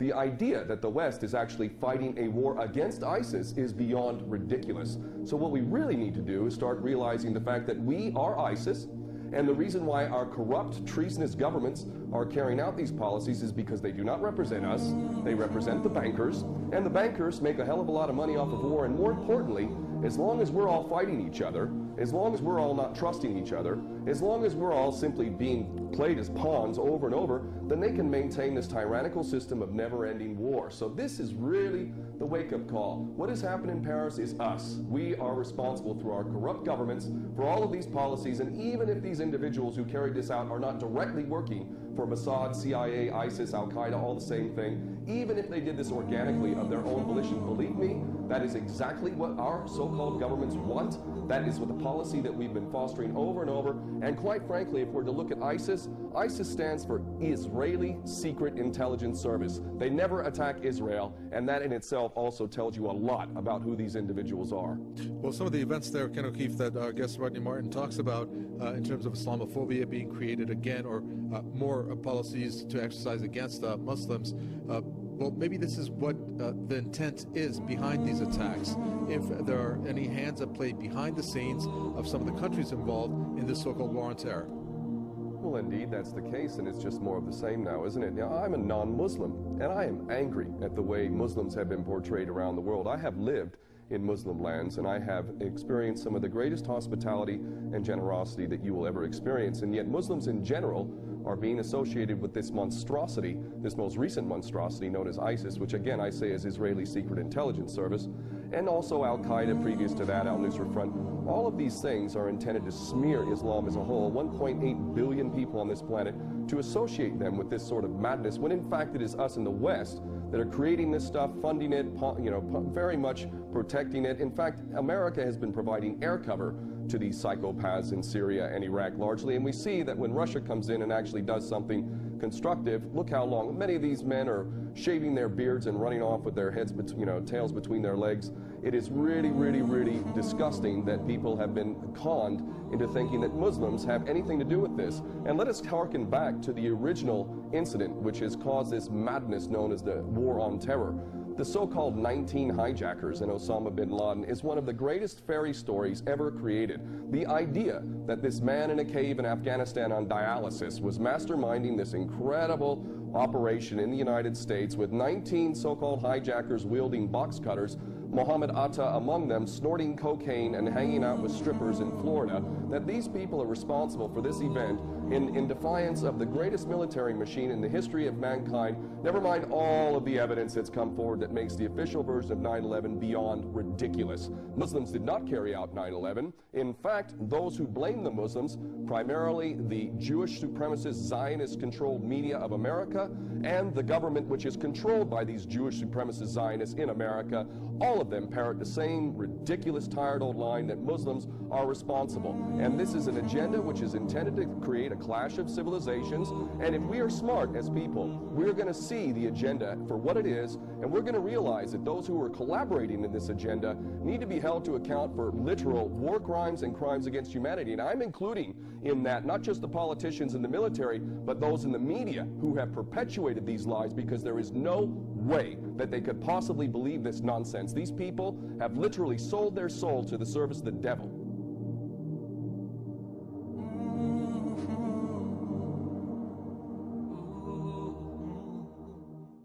The idea that the West is actually fighting a war against ISIS is beyond ridiculous. So what we really need to do is start realizing the fact that we are ISIS, and the reason why our corrupt, treasonous governments are carrying out these policies is because they do not represent us, they represent the bankers, and the bankers make a hell of a lot of money off of war, and more importantly, as long as we're all fighting each other, as long as we're all not trusting each other, as long as we're all simply being played as pawns over and over, then they can maintain this tyrannical system of never-ending war. So this is really the wake-up call. What has happened in Paris is us. We are responsible through our corrupt governments for all of these policies, and even if these individuals who carried this out are not directly working for Mossad, CIA, ISIS, Al-Qaeda, all the same thing, even if they did this organically of their own volition, believe me, that is exactly what our so-called governments want. That is what the policy that we've been fostering over and over. And quite frankly, if we're to look at ISIS, ISIS stands for Israeli Secret Intelligence Service. They never attack Israel, and that in itself also tells you a lot about who these individuals are. Well, some of the events there, Ken O'Keefe, that our guest Rodney Martin talks about uh, in terms of Islamophobia being created again, or uh, more policies to exercise against uh, Muslims, uh, well, maybe this is what uh, the intent is behind these attacks. If there are any hands at play behind the scenes of some of the countries involved in this so-called war on terror. Well, indeed, that's the case, and it's just more of the same now, isn't it? Now, I'm a non-Muslim, and I am angry at the way Muslims have been portrayed around the world. I have lived in Muslim lands, and I have experienced some of the greatest hospitality and generosity that you will ever experience, and yet Muslims in general are being associated with this monstrosity, this most recent monstrosity known as ISIS, which again I say is Israeli Secret Intelligence Service, and also Al-Qaeda previous to that, Al-Nusra Front. All of these things are intended to smear Islam as a whole, 1.8 billion people on this planet, to associate them with this sort of madness, when in fact it is us in the West that are creating this stuff, funding it, you know, very much protecting it. In fact, America has been providing air cover to these psychopaths in Syria and Iraq largely. And we see that when Russia comes in and actually does something constructive, look how long many of these men are shaving their beards and running off with their heads, between, you know, tails between their legs. It is really, really, really disgusting that people have been conned into thinking that Muslims have anything to do with this. And let us harken back to the original incident which has caused this madness known as the War on Terror. The so-called 19 hijackers in Osama bin Laden is one of the greatest fairy stories ever created. The idea that this man in a cave in Afghanistan on dialysis was masterminding this incredible operation in the United States with 19 so-called hijackers wielding box cutters Mohammed Atta among them, snorting cocaine and hanging out with strippers in Florida, that these people are responsible for this event in, in defiance of the greatest military machine in the history of mankind, never mind all of the evidence that's come forward that makes the official version of 9-11 beyond ridiculous. Muslims did not carry out 9-11. In fact, those who blame the Muslims, primarily the Jewish supremacist Zionist-controlled media of America and the government which is controlled by these Jewish supremacist Zionists in America, all of them parrot the same ridiculous, tired old line that Muslims are responsible. And this is an agenda which is intended to create a clash of civilizations. And if we are smart as people, we're going to see the agenda for what it is, and we're going to realize that those who are collaborating in this agenda need to be held to account for literal war crimes and crimes against humanity. And I'm including in that not just the politicians and the military, but those in the media who have perpetuated these lies because there is no way that they could possibly believe this nonsense. These people have literally sold their soul to the service of the devil.